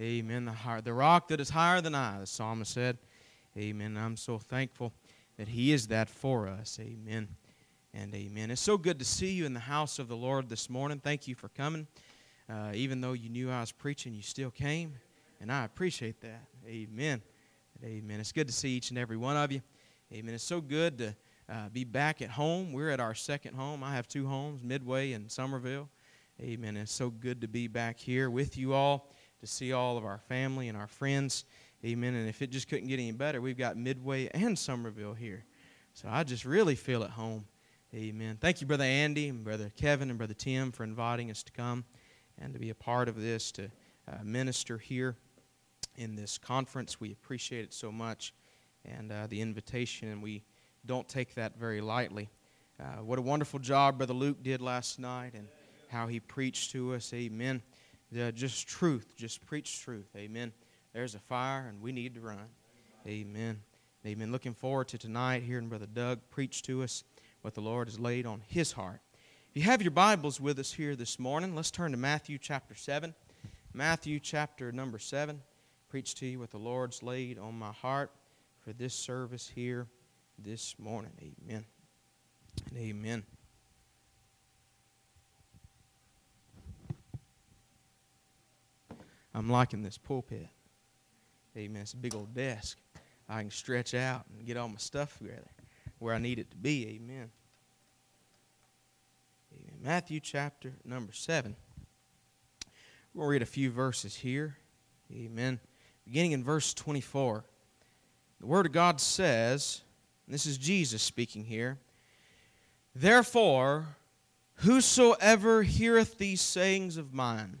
Amen. The, high, the rock that is higher than I, the psalmist said. Amen. I'm so thankful that He is that for us. Amen. And amen. It's so good to see you in the house of the Lord this morning. Thank you for coming. Uh, even though you knew I was preaching, you still came. And I appreciate that. Amen. Amen. It's good to see each and every one of you. Amen. It's so good to uh, be back at home. We're at our second home. I have two homes, Midway and Somerville. Amen. It's so good to be back here with you all, to see all of our family and our friends. Amen. And if it just couldn't get any better, we've got Midway and Summerville here. So I just really feel at home. Amen. Thank you, Brother Andy and Brother Kevin and Brother Tim, for inviting us to come and to be a part of this, to uh, minister here in this conference. We appreciate it so much and uh, the invitation, and we don't take that very lightly. Uh, what a wonderful job Brother Luke did last night and how he preached to us. Amen. Uh, just truth, just preach truth. Amen. There's a fire, and we need to run. Amen. Amen. Looking forward to tonight hearing Brother Doug preach to us what the Lord has laid on his heart. If you have your Bibles with us here this morning, let's turn to Matthew chapter 7. Matthew chapter number 7 preach to you what the Lord's laid on my heart for this service here this morning. Amen. And amen. I'm liking this pulpit. Amen. It's a big old desk. I can stretch out and get all my stuff together where I need it to be. Amen. Amen. Matthew chapter number 7. We're going to read a few verses here. Amen beginning in verse 24. The Word of God says, this is Jesus speaking here, Therefore, whosoever heareth these sayings of mine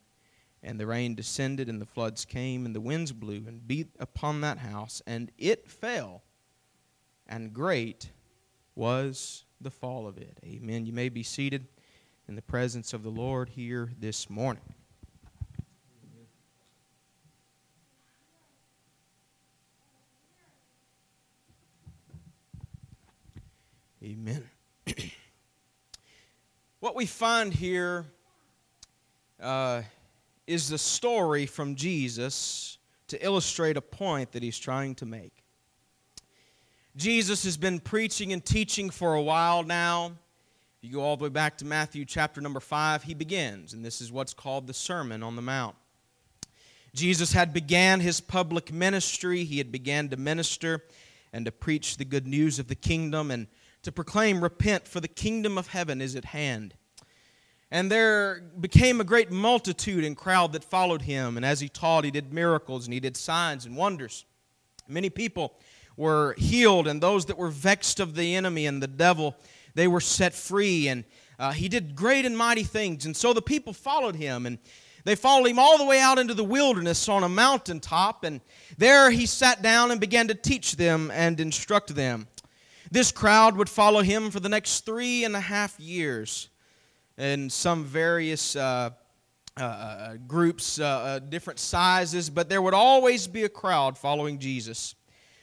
And the rain descended, and the floods came, and the winds blew and beat upon that house, and it fell. And great was the fall of it. Amen. You may be seated in the presence of the Lord here this morning. Amen. what we find here uh, is the story from Jesus to illustrate a point that he's trying to make. Jesus has been preaching and teaching for a while now. If you go all the way back to Matthew chapter number 5, he begins, and this is what's called the Sermon on the Mount. Jesus had began his public ministry. He had began to minister and to preach the good news of the kingdom and to proclaim, Repent, for the kingdom of heaven is at hand. And there became a great multitude and crowd that followed him. And as he taught, he did miracles and he did signs and wonders. Many people were healed, and those that were vexed of the enemy and the devil, they were set free. And uh, he did great and mighty things. And so the people followed him. And they followed him all the way out into the wilderness on a mountaintop. And there he sat down and began to teach them and instruct them. This crowd would follow him for the next three and a half years in some various uh, uh, uh groups, uh, uh, different sizes, but there would always be a crowd following Jesus.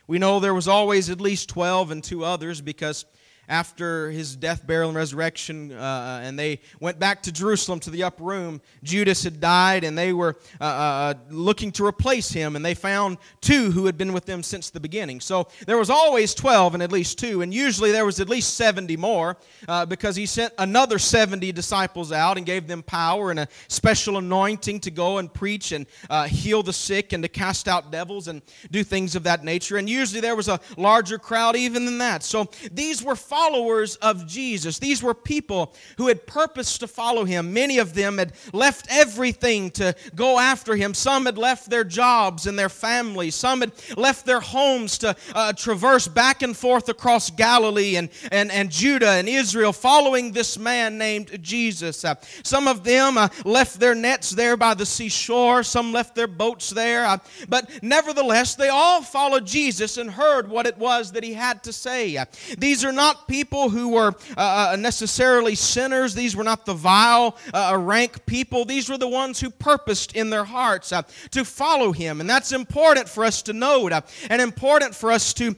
We know there was always at least 12 and two others because after his death, burial, and resurrection, uh, and they went back to Jerusalem to the upper room. Judas had died, and they were uh, uh, looking to replace him, and they found two who had been with them since the beginning. So there was always 12 and at least two, and usually there was at least 70 more uh, because he sent another 70 disciples out and gave them power and a special anointing to go and preach and uh, heal the sick and to cast out devils and do things of that nature. And usually there was a larger crowd even than that. So these were followers of Jesus. These were people who had purposed to follow him. Many of them had left everything to go after him. Some had left their jobs and their families. Some had left their homes to uh, traverse back and forth across Galilee and, and, and Judah and Israel, following this man named Jesus. Uh, some of them uh, left their nets there by the seashore, some left their boats there. Uh, but nevertheless, they all followed Jesus and heard what it was that he had to say. Uh, these are not people who were uh, uh, necessarily sinners, these were not the vile, uh, rank people. These were the ones who purposed in their hearts uh, to follow him. And that's important for us to note and important for us to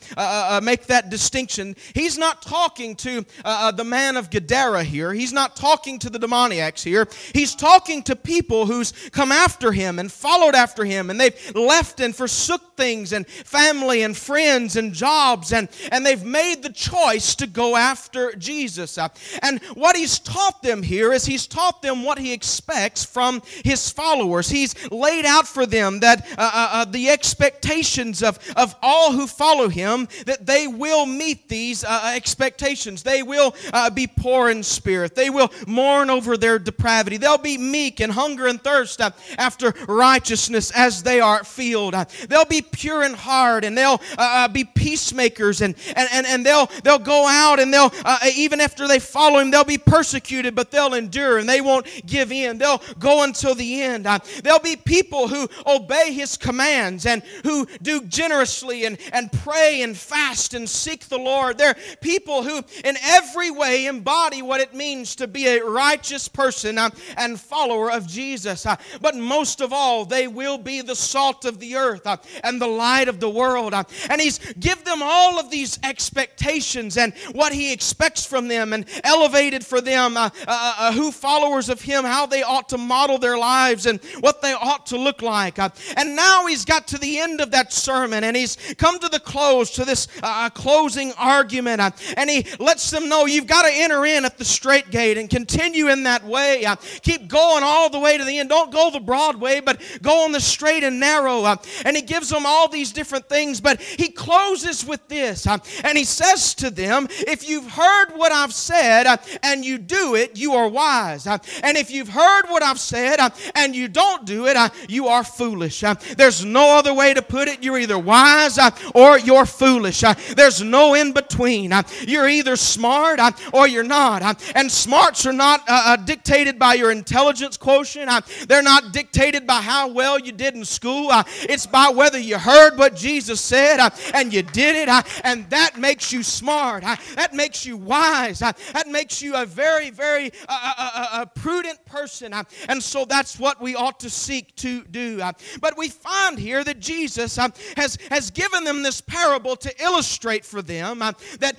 make that distinction. He's not talking to the man of Gadara here, he's not talking to the demoniacs here. He's talking to people who's come after him and followed after him, and they've left and forsook things and family and friends and jobs, and, and they've made the choice to go after Jesus. And what he's taught them here is he's taught them what he expects from his followers. He's laid out for them that uh, uh, uh the expectations of, of all who follow him, that they will meet these uh, expectations. They will uh, be poor in spirit. They will mourn over their depravity. They'll be meek and hunger and thirst uh, after righteousness as they are filled. Uh, they'll be pure in heart and they'll uh, uh be peacemakers and, and, and, and they'll, they'll go out and they'll, uh, even after they follow him, they'll be persecuted, but they'll endure and they won't give in. They'll go until the end. Uh, there'll be people who obey his commands and who do generously and, and pray and fast and seek the Lord. They're people who, in every way, embody what it means to be a righteous person uh, and follower of Jesus. Uh, but most of all, they will be the salt of the earth uh, and the light of the world. And He's give them all of these expectations and what He expects from them and elevated for them uh, uh, uh, who followers of Him, how they ought to model their lives and what they ought to look like. And now He's got to the end of that sermon and He's come to the close, to this closing argument. And He lets them know you've got to enter in at the straight gate and continue in that way. Uh, keep going all the way to the end. Don't go the broad way, but go on the straight and narrow. Uh, and he gives them all these different things, but he closes with this. Uh, and he says to them, If you've heard what I've said uh, and you do it, you are wise. Uh, and if you've heard what I've said uh, and you don't do it, uh, you are foolish. Uh, there's no other way to put it. You're either wise uh, or you're foolish. There's no in between. You're either smart or you're not. And smarts are not dictated by your intelligence quotient. They're not dictated by how well you did in school. It's by whether you heard what Jesus said and you did it. And that makes you smart. That makes you wise. Uh, that makes you a very, very uh, uh, prudent person. and so that's what we ought to seek to do. but we find here that Jesus has, has given them this parable to illustrate for them that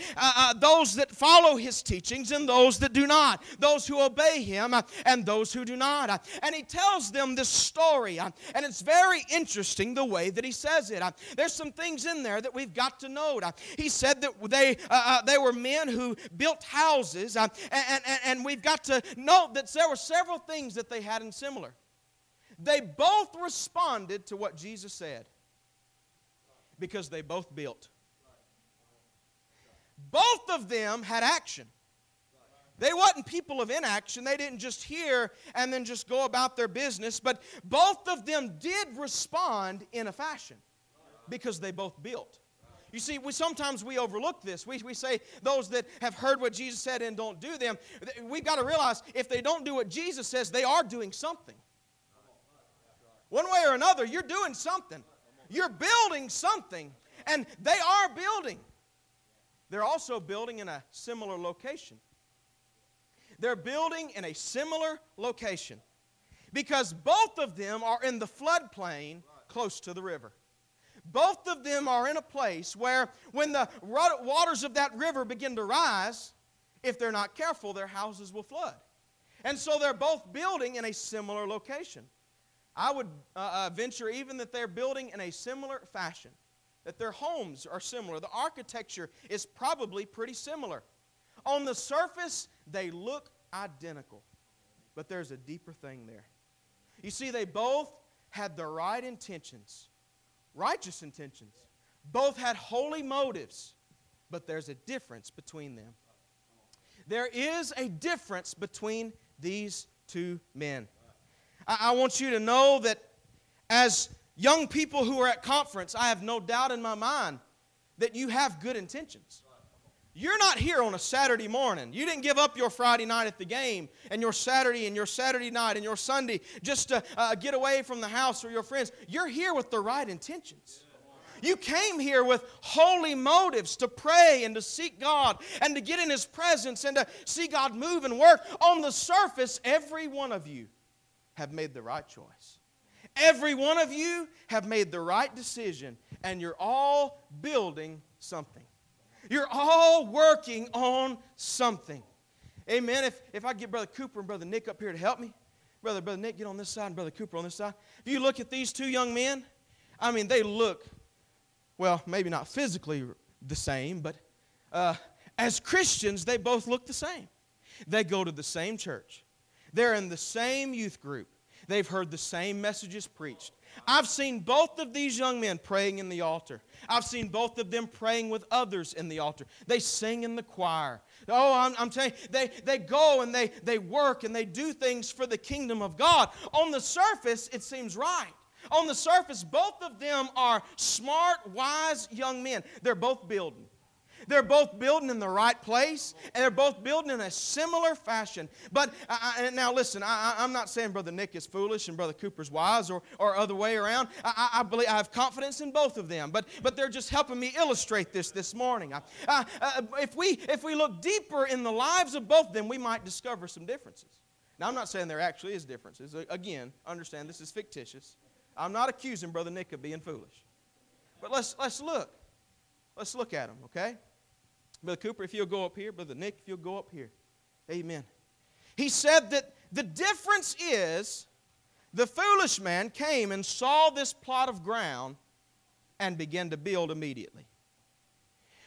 those that follow his teachings and those that do not, those who obey him uh, and those who do not. Uh, and he tells them this story, uh, and it's very interesting the way that he says it. There's some things in there that we've got to note. He said that they, they were men who built houses, um, and, and, and we've got to note that there were several things that they had in similar. They both responded to what Jesus said because they both built. Both of them had action. They wasn't people of inaction. They didn't just hear and then just go about their business, but both of them did respond in a fashion because they both built. You see, we sometimes we overlook this. We, we say those that have heard what Jesus said and don't do them. We've got to realize if they don't do what Jesus says, they are doing something. One way or another, you're doing something. You're building something, and they are building. They're also building in a similar location. They're building in a similar location because both of them are in the floodplain close to the river. Both of them are in a place where, when the waters of that river begin to rise, if they're not careful, their houses will flood. And so they're both building in a similar location. I would uh, uh, venture even that they're building in a similar fashion, that their homes are similar. The architecture is probably pretty similar. On the surface, they look identical, but there's a deeper thing there. You see, they both had the right intentions, righteous intentions. Both had holy motives, but there's a difference between them. There is a difference between these two men. I, I want you to know that as young people who are at conference, I have no doubt in my mind that you have good intentions. You're not here on a Saturday morning. You didn't give up your Friday night at the game and your Saturday and your Saturday night and your Sunday just to uh, get away from the house or your friends. You're here with the right intentions. You came here with holy motives to pray and to seek God and to get in His presence and to see God move and work. On the surface, every one of you have made the right choice. Every one of you have made the right decision, and you're all building something. You're all working on something. Amen. If, if I get Brother Cooper and Brother Nick up here to help me, Brother, Brother Nick, get on this side, and Brother Cooper on this side. If you look at these two young men, I mean, they look, well, maybe not physically the same, but uh, as Christians, they both look the same. They go to the same church, they're in the same youth group, they've heard the same messages preached. I've seen both of these young men praying in the altar. I've seen both of them praying with others in the altar. They sing in the choir. Oh, I'm, I'm telling you, they, they go and they, they work and they do things for the kingdom of God. On the surface, it seems right. On the surface, both of them are smart, wise young men. They're both building. They're both building in the right place, and they're both building in a similar fashion. But I, now, listen, I, am not saying Brother Nick is foolish and Brother Cooper's wise or, or other way around. I, I, believe I have confidence in both of them, but, but they're just helping me illustrate this this morning. Uh, if, we, if we look deeper in the lives of both of them, we might discover some differences. Now, I'm not saying there actually is differences. Again, understand this is fictitious. I'm not accusing Brother Nick of being foolish. But let's, let's look. Let's look at them, okay? Brother Cooper, if you'll go up here. Brother Nick, if you'll go up here. Amen. He said that the difference is the foolish man came and saw this plot of ground and began to build immediately.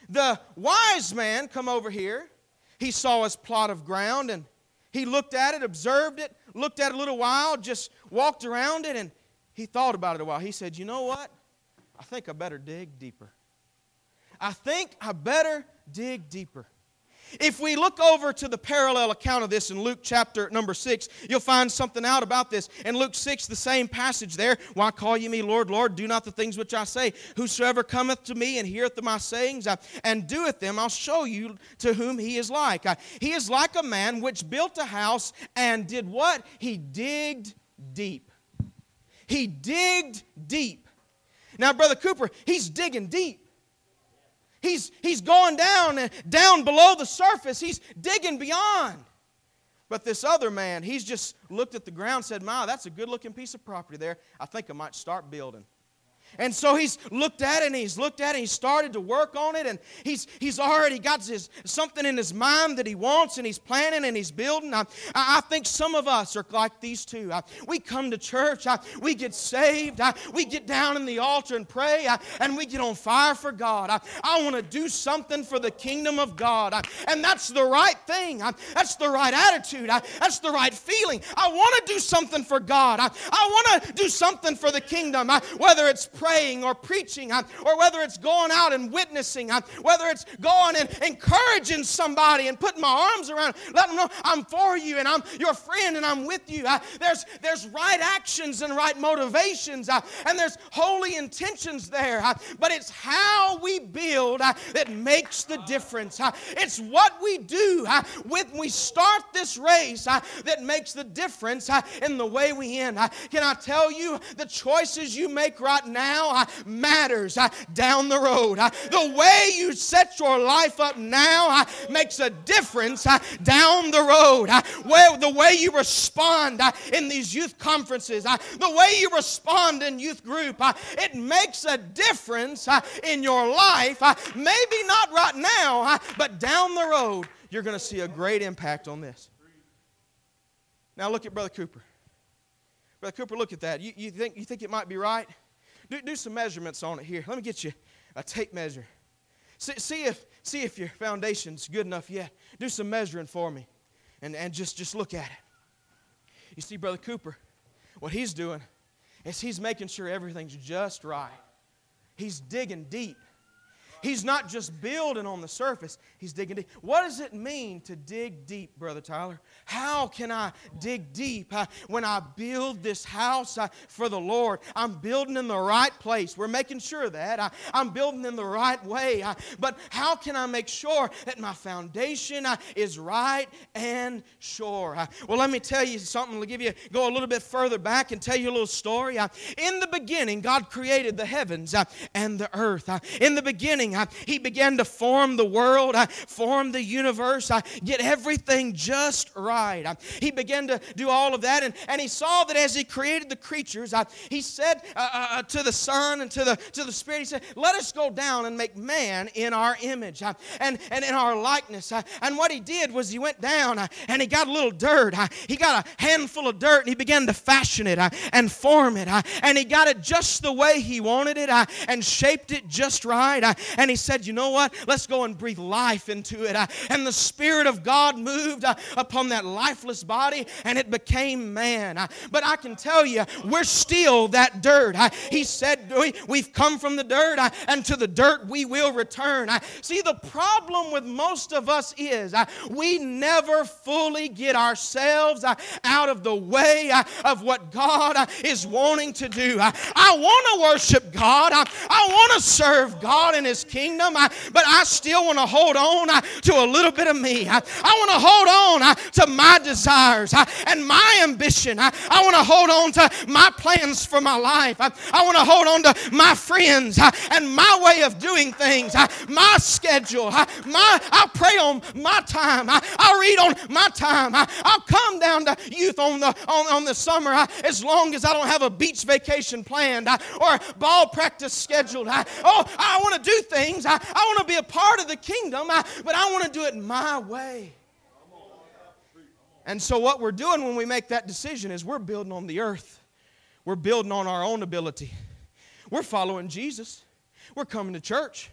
The wise man come over here. He saw his plot of ground and he looked at it, observed it, looked at it a little while, just walked around it, and he thought about it a while. He said, You know what? I think I better dig deeper. I think I better dig deeper. If we look over to the parallel account of this in Luke chapter number 6, you'll find something out about this. In Luke 6, the same passage there, Why call ye me Lord, Lord? Do not the things which I say. Whosoever cometh to me and heareth my sayings and doeth them, I'll show you to whom he is like. He is like a man which built a house and did what? He digged deep. He digged deep. Now, Brother Cooper, he's digging deep. He's, he's going down, and down below the surface. He's digging beyond. But this other man, he's just looked at the ground said, My, that's a good looking piece of property there. I think I might start building. And so he's looked at it and he's looked at it and he's started to work on it and he's, he's already got his, something in his mind that he wants and he's planning and he's building. I, I think some of us are like these two. I, we come to church, I, we get saved, we get down in the altar and pray, and we get on fire for God. I, want to do something for the kingdom of God. And that's the right thing. That's the right attitude. That's the right feeling. I want to do something for God. I, want to do something for the kingdom, whether it's praying or preaching, or whether it's going out and witnessing, whether it's going and encouraging somebody and putting my arms around, let them know I'm for you and I'm your friend and I'm with you. There's, there's right actions and right motivations, and there's holy intentions there. But it's how we build that makes the difference. It's what we do when we start this race that makes the difference in the way we end. Can I tell you the choices you make right now? Now uh, matters uh, down the road. Uh, the way you set your life up now uh, makes a difference uh, down the road. Uh, the way you respond in these youth conferences, the way you respond in youth group, it makes a difference in your life. Maybe not right now, but down the road, you're going to see a great impact on this. Now look at Brother Cooper. Brother Cooper, look at that. You, you, think, you think it might be right? Do, do some measurements on it here. Let me get you a tape measure. See, see, if, see if your foundation's good enough yet. Do some measuring for me and, and just, just look at it. You see, Brother Cooper, what he's doing is he's making sure everything's just right. He's digging deep. He's not just building on the surface, he's digging deep. What does it mean to dig deep, Brother Tyler? How can I dig deep uh, when I build this house uh, for the Lord? I'm building in the right place. We're making sure that. I, I'm building in the right way. Uh, but how can I make sure that my foundation is right and sure? Well, let me tell you something. I'll give you, go a little bit further back and tell you a little story. In the beginning, God created the heavens and the earth. In the beginning, he began to form the world, form the universe, get everything just right. He began to do all of that, and, and he saw that as he created the creatures, he said uh, uh, uh, to the Son and to the, to the Spirit, he said, Let us go down and make man in our image and, and in our likeness. And what he did was he went down and he got a little dirt. He got a handful of dirt and he began to fashion it and form it. And he got it just the way he wanted it and shaped it just right. And he said, You know what? Let's go and breathe life into it. Uh, and the Spirit of God moved uh, upon that lifeless body and it became man. Uh, but I can tell you, we're still that dirt. He said, We've come from the dirt and to the dirt we will return. See, the problem with most of us is we never fully get ourselves out of the way of what God is wanting to do. I want to worship God, I want to serve God in His kingdom, but I still want to hold on uh, to a little bit of me. I want to hold on uh, to my desires uh, and my ambition. I want to hold on to my plans for my life. I want to hold on to my friends and my way of doing things, my schedule. My, I'll pray on my time. I'll read on my time. I'll come down to youth on the, on, on the summer as long as I don't have a beach vacation planned or ball practice scheduled. Oh, I want to do things. I, I want to be a part of the kingdom, but I want to do it my way. And so, what we're doing when we make that decision is we're building on the earth. We're building on our own ability. We're following Jesus. We're coming to church.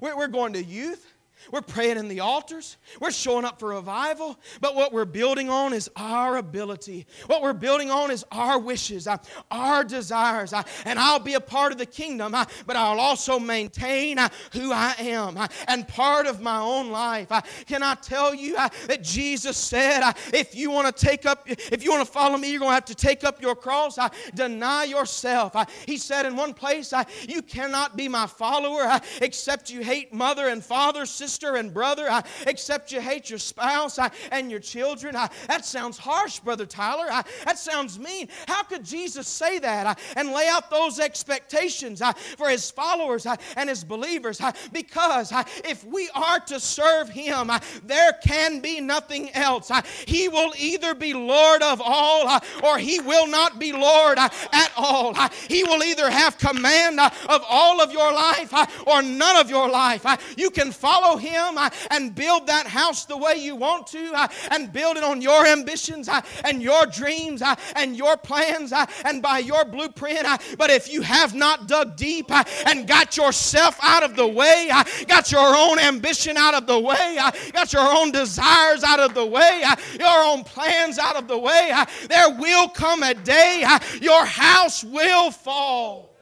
We're going to youth. We're praying in the altars. We're showing up for revival. But what we're building on is our ability. What we're building on is our wishes, uh, our desires. Uh, and I'll be a part of the kingdom, uh, but I'll also maintain uh, who I am uh, and part of my own life. Uh, can I tell you that Jesus said, if you want to take up, if you want to follow me, you're going to have to take up your cross, deny yourself. He said in one place, you cannot be my follower except you hate mother and father, sister sister and brother, uh, except you hate your spouse uh, and your children. Uh, that sounds harsh, Brother Tyler. that sounds mean. How could Jesus say that and lay out those expectations for his followers and his believers? because if we are to serve him, there can be nothing else. he will either be Lord of all or he will not be Lord at all. he will either have command of all of your life or none of your life. you can follow him uh, and build that house the way you want to uh, and build it on your ambitions uh, and your dreams uh, and your plans uh, and by your blueprint. Uh, but if you have not dug deep and got yourself out of the way, got your own ambition out of the way, got your own desires out of the way, your own plans out of the way, there will come a day your house will fall.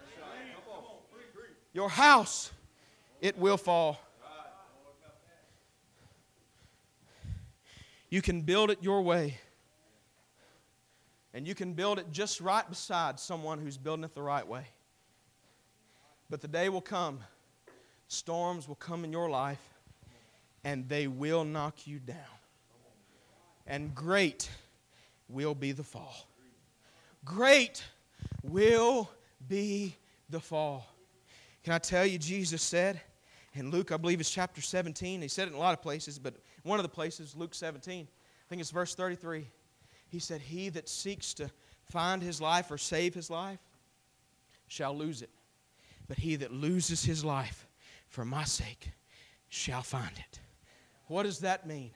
Your house, it will fall. You can build it your way. And you can build it just right beside someone who's building it the right way. But the day will come, storms will come in your life, and they will knock you down. And great will be the fall. Great will be the fall. Can I tell you, Jesus said in Luke, I believe it's chapter 17, he said it in a lot of places, but one of the places, Luke 17, I think it's verse 33. He said, He that seeks to find his life or save his life shall lose it. But he that loses his life for my sake shall find it. What does that mean?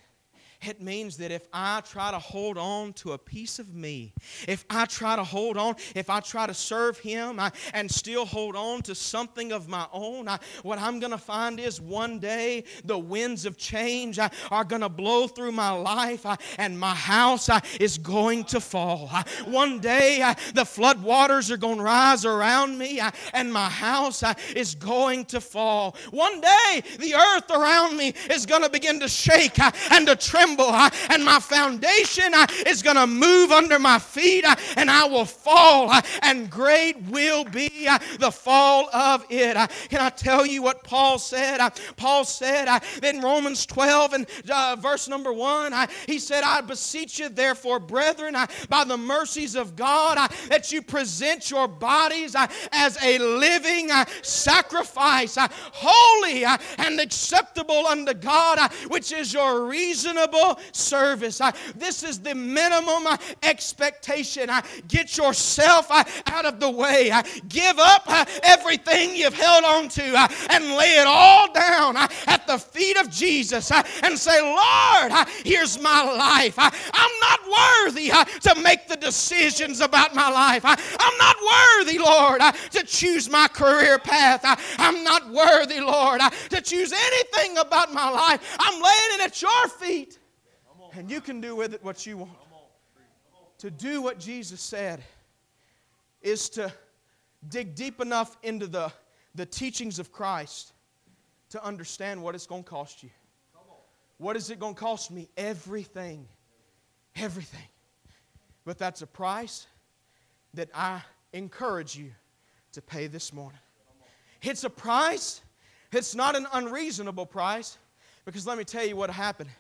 It means that if I try to hold on to a piece of me, if I try to hold on, if I try to serve Him I, and still hold on to something of my own, I, what I'm going to find is one day the winds of change I, are going to blow through my life and my house is going to fall. One day the flood waters are going to rise around me and my house is going to fall. One day the earth around me is going to begin to shake and to tremble and my foundation is going to move under my feet, and I will fall, and great will be the fall of it. Can I tell you what Paul said? Paul said in Romans 12 and uh, verse number 1, he said, I beseech you, therefore, brethren, by the mercies of God, that you present your bodies as a living sacrifice, holy and acceptable unto God, which is your reasonable service. This is the minimum expectation. I, Get yourself out of the way. I, Give up everything you've held on to and lay it all down at the feet of Jesus and say, Lord, here's my life. I'm not worthy to make the decisions about my life. I'm not worthy, Lord, to choose my career path. I'm not worthy, Lord, to choose anything about my life. I'm laying it at your feet. And you can do with it what you want. To do what Jesus said is to dig deep enough into the, the teachings of Christ to understand what it's going to cost you. What is it going to cost me? Everything. Everything. But that's a price that I encourage you to pay this morning. It's a price, it's not an unreasonable price, because let me tell you what happened.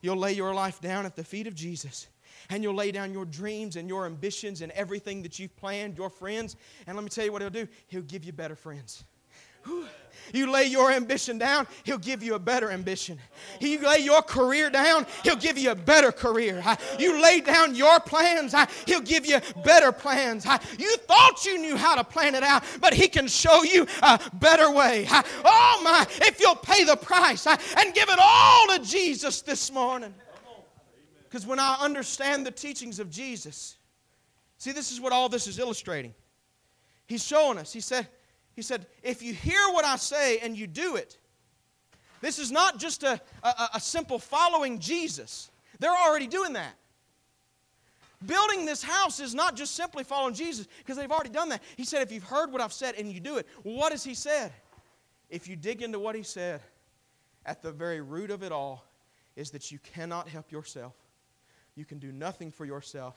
You'll lay your life down at the feet of Jesus. And you'll lay down your dreams and your ambitions and everything that you've planned, your friends. And let me tell you what He'll do He'll give you better friends. You lay your ambition down, He'll give you a better ambition. You lay your career down, He'll give you a better career. You lay down your plans, He'll give you better plans. You thought you knew how to plan it out, but He can show you a better way. Oh my, if you'll pay the price and give it all to Jesus this morning. Because when I understand the teachings of Jesus, see, this is what all this is illustrating. He's showing us. He said, he said, If you hear what I say and you do it, this is not just a, a, a simple following Jesus. They're already doing that. Building this house is not just simply following Jesus because they've already done that. He said, If you've heard what I've said and you do it, what has He said? If you dig into what He said, at the very root of it all is that you cannot help yourself. You can do nothing for yourself.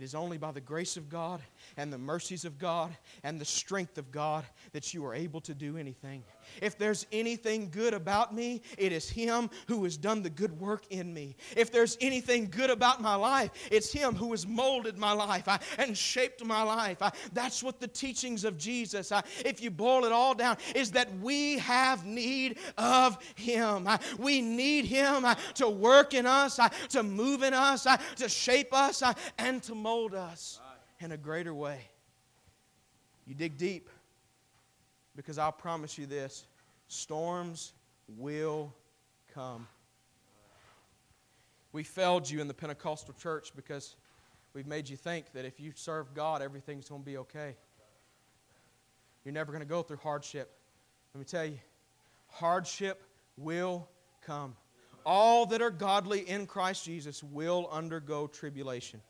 It is only by the grace of God and the mercies of God and the strength of God that you are able to do anything. If there's anything good about me, it is Him who has done the good work in me. If there's anything good about my life, it's Him who has molded my life uh, and shaped my life. Uh, that's what the teachings of Jesus, uh, if you boil it all down, is that we have need of Him. We need Him to work in us, to move in us, to shape us, and to mold us in a greater way. You dig deep because I'll promise you this storms will come. We failed you in the Pentecostal church because we've made you think that if you serve God, everything's going to be okay. You're never going to go through hardship. Let me tell you, hardship will come. All that are godly in Christ Jesus will undergo tribulation.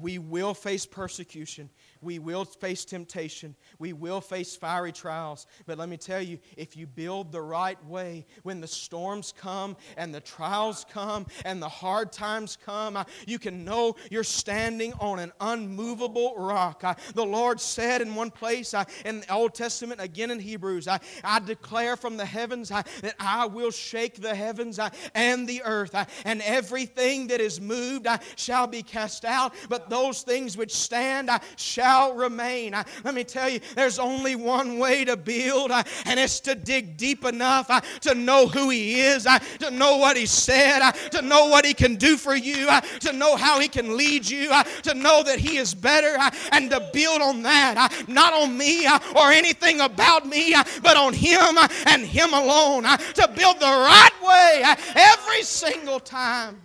We will face persecution. We will face temptation. We will face fiery trials. But let me tell you, if you build the right way, when the storms come and the trials come and the hard times come, you can know you're standing on an unmovable rock. The Lord said in one place in the Old Testament, again in Hebrews, I declare from the heavens that I will shake the heavens and the earth, and everything that is moved shall be cast out. But those things which stand I shall remain. Let me tell you, there's only one way to build, and it's to dig deep enough to know who He is, to know what He said, to know what He can do for you, to know how He can lead you, to know that He is better, and to build on that, not on me or anything about me, but on Him and Him alone, to build the right way every single time.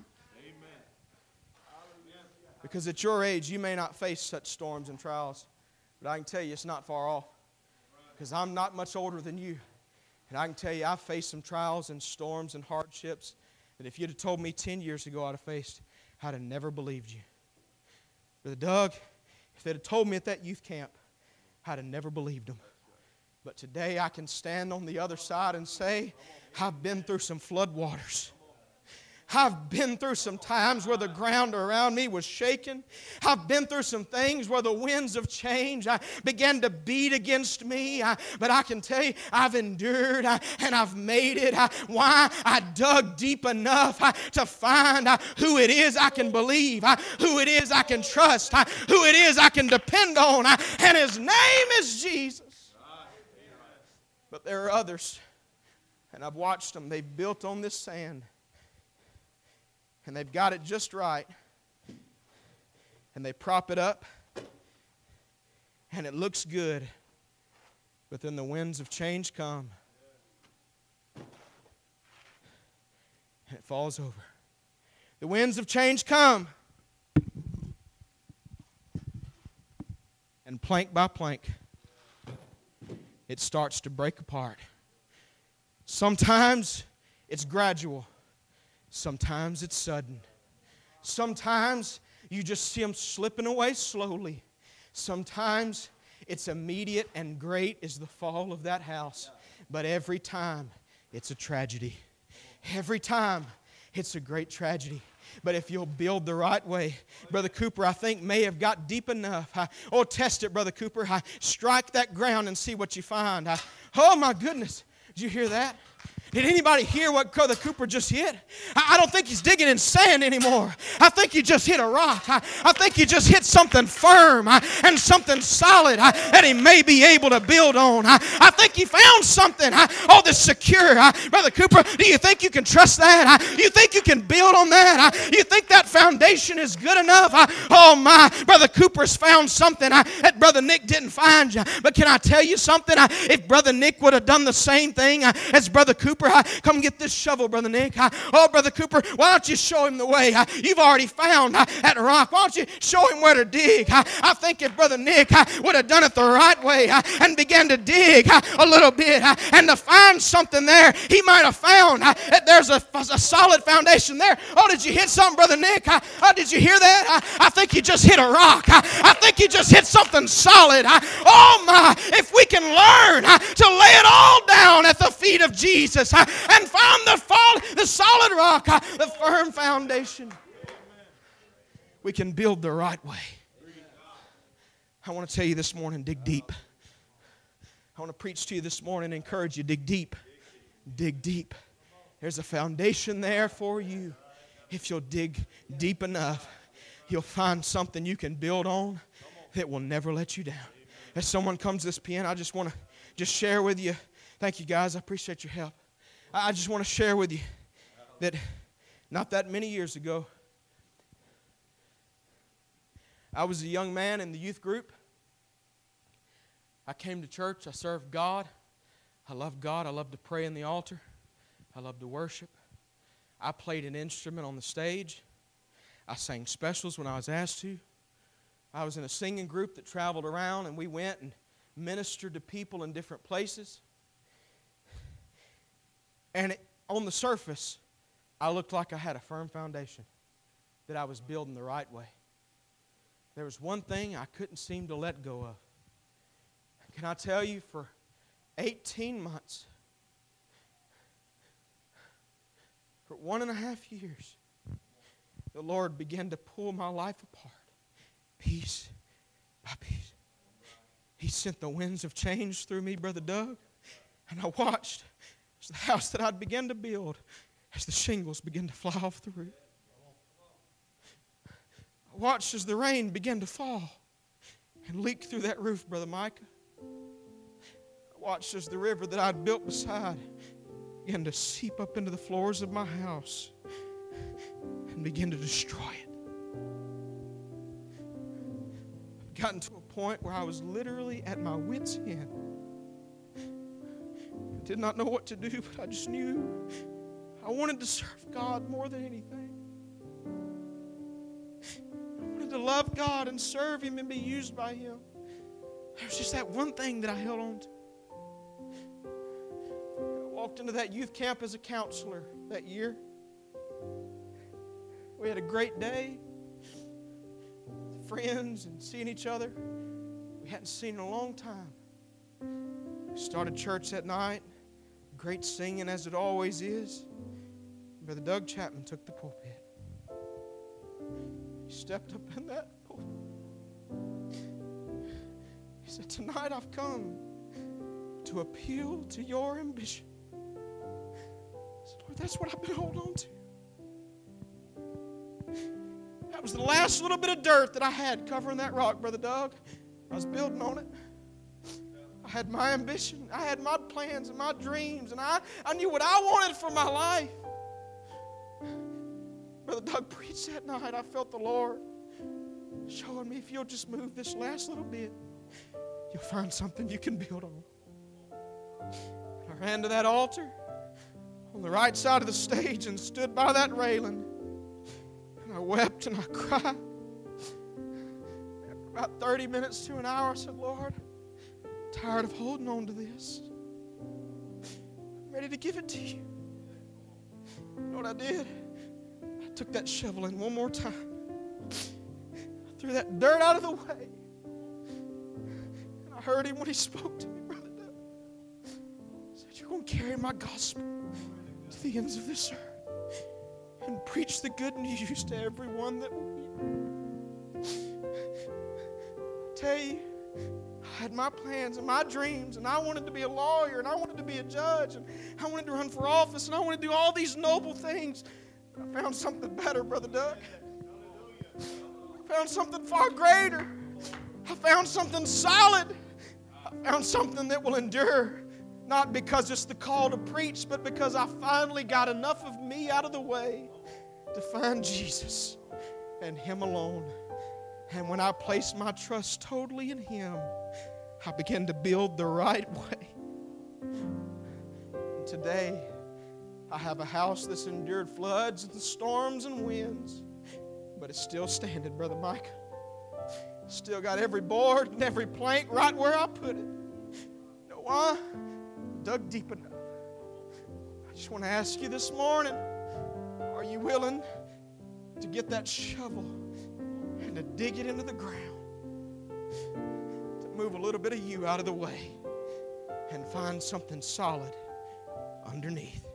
Because at your age, you may not face such storms and trials, but I can tell you it's not far off. Because I'm not much older than you. And I can tell you, I've faced some trials and storms and hardships that if you'd have told me 10 years ago I'd have faced, I'd have never believed you. Brother Doug, if they'd have told me at that youth camp, I'd have never believed them. But today I can stand on the other side and say, I've been through some floodwaters. I've been through some times where the ground around me was shaking. I've been through some things where the winds of change I began to beat against me. I, but I can tell you, I've endured I, and I've made it. I, why? I dug deep enough to find who it is I can believe, who it is I can trust, who it is I can depend on. and His name is Jesus. But there are others, and I've watched them. They've built on this sand and they've got it just right, and they prop it up, and it looks good, but then the winds of change come, and it falls over. The winds of change come, and plank by plank, it starts to break apart. Sometimes it's gradual. Sometimes it's sudden. Sometimes you just see them slipping away slowly. Sometimes it's immediate and great is the fall of that house. But every time it's a tragedy. Every time it's a great tragedy. But if you'll build the right way, Brother Cooper, I think may have got deep enough. I, oh, test it, Brother Cooper. I, strike that ground and see what you find. I, oh, my goodness. Did you hear that? Did anybody hear what Brother Cooper just hit? I don't think he's digging in sand anymore. I think he just hit a rock. I, I think he just hit something firm and something solid that he may be able to build on. I, think he found something. Oh, this secure. Brother Cooper, do you think you can trust that? You think you can build on that? You think that foundation is good enough? Oh, my. Brother Cooper's found something that Brother Nick didn't find. But can I tell you something? If Brother Nick would have done the same thing as Brother Cooper, Cooper. Come get this shovel, Brother Nick. Oh, Brother Cooper, why don't you show him the way? You've already found that rock. Why don't you show him where to dig? I think if Brother Nick would have done it the right way and began to dig a little bit and to find something there, he might have found that there's a, a solid foundation there. Oh, did you hit something, Brother Nick? Oh, did you hear that? I think you just hit a rock. I think you just hit something solid. Oh, my. If we can learn to lay it all down at the feet of Jesus, and found the, fall, the solid rock, uh, the firm foundation. We can build the right way. I want to tell you this morning dig deep. I want to preach to you this morning encourage you dig deep. Dig deep. There's a foundation there for you. If you'll dig deep enough, you'll find something you can build on that will never let you down. As someone comes to this piano, I just want to just share with you. Thank you, guys. I appreciate your help. I just want to share with you that not that many years ago, I was a young man in the youth group. I came to church. I served God. I love God. I love to pray in the altar. I love to worship. I played an instrument on the stage. I sang specials when I was asked to. I was in a singing group that traveled around, and we went and ministered to people in different places. And on the surface, I looked like I had a firm foundation, that I was building the right way. There was one thing I couldn't seem to let go of. Can I tell you, for 18 months, for one and a half years, the Lord began to pull my life apart, piece by piece. He sent the winds of change through me, Brother Doug, and I watched the house that I'd begun to build as the shingles began to fly off the roof. I watched as the rain began to fall and leak through that roof, Brother Micah. I watched as the river that I'd built beside began to seep up into the floors of my house and begin to destroy it. I've gotten to a point where I was literally at my wits' end did not know what to do, but I just knew I wanted to serve God more than anything. I wanted to love God and serve Him and be used by Him. There was just that one thing that I held on to. I walked into that youth camp as a counselor that year. We had a great day, friends and seeing each other. We hadn't seen in a long time. We started church that night, great singing as it always is. Brother Doug Chapman took the pulpit. He stepped up in that pulpit. He said, Tonight I've come to appeal to your ambition. Said, Lord, that's what I've been holding on to. That was the last little bit of dirt that I had covering that rock, Brother Doug. I was building on it. I had my ambition. I had my plans and my dreams, and I, I knew what I wanted for my life. Brother Doug preached that night. I felt the Lord showing me if you'll just move this last little bit, you'll find something you can build on. I ran to that altar on the right side of the stage and stood by that railing. And I wept and I cried. After about 30 minutes to an hour, I said, Lord, tired of holding on to this. I'm ready to give it to you. You know what I did? I took that shovel in one more time. I threw that dirt out of the way. And I heard him when he spoke to me, Brother Doug. He said, You're going to carry my gospel to the ends of this earth and preach the good news to everyone that will hear. I tell you, had my plans and my dreams, and I wanted to be a lawyer, and I wanted to be a judge, and I wanted to run for office, and I wanted to do all these noble things. But I found something better, Brother Doug. I found something far greater. I found something solid. I found something that will endure. Not because it's the call to preach, but because I finally got enough of me out of the way to find Jesus and Him alone. And when I placed my trust totally in Him, I began to build the right way. And today, I have a house that's endured floods and storms and winds, but it's still standing, Brother Mike. Still got every board and every plank right where I put it. You know why? Dug deep enough. I just want to ask you this morning are you willing to get that shovel to dig it into the ground? To move a little bit of you out of the way and find something solid underneath.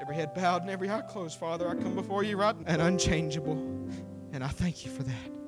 Every head bowed and every eye closed, Father, I come before you right and unchangeable. And I thank you for that.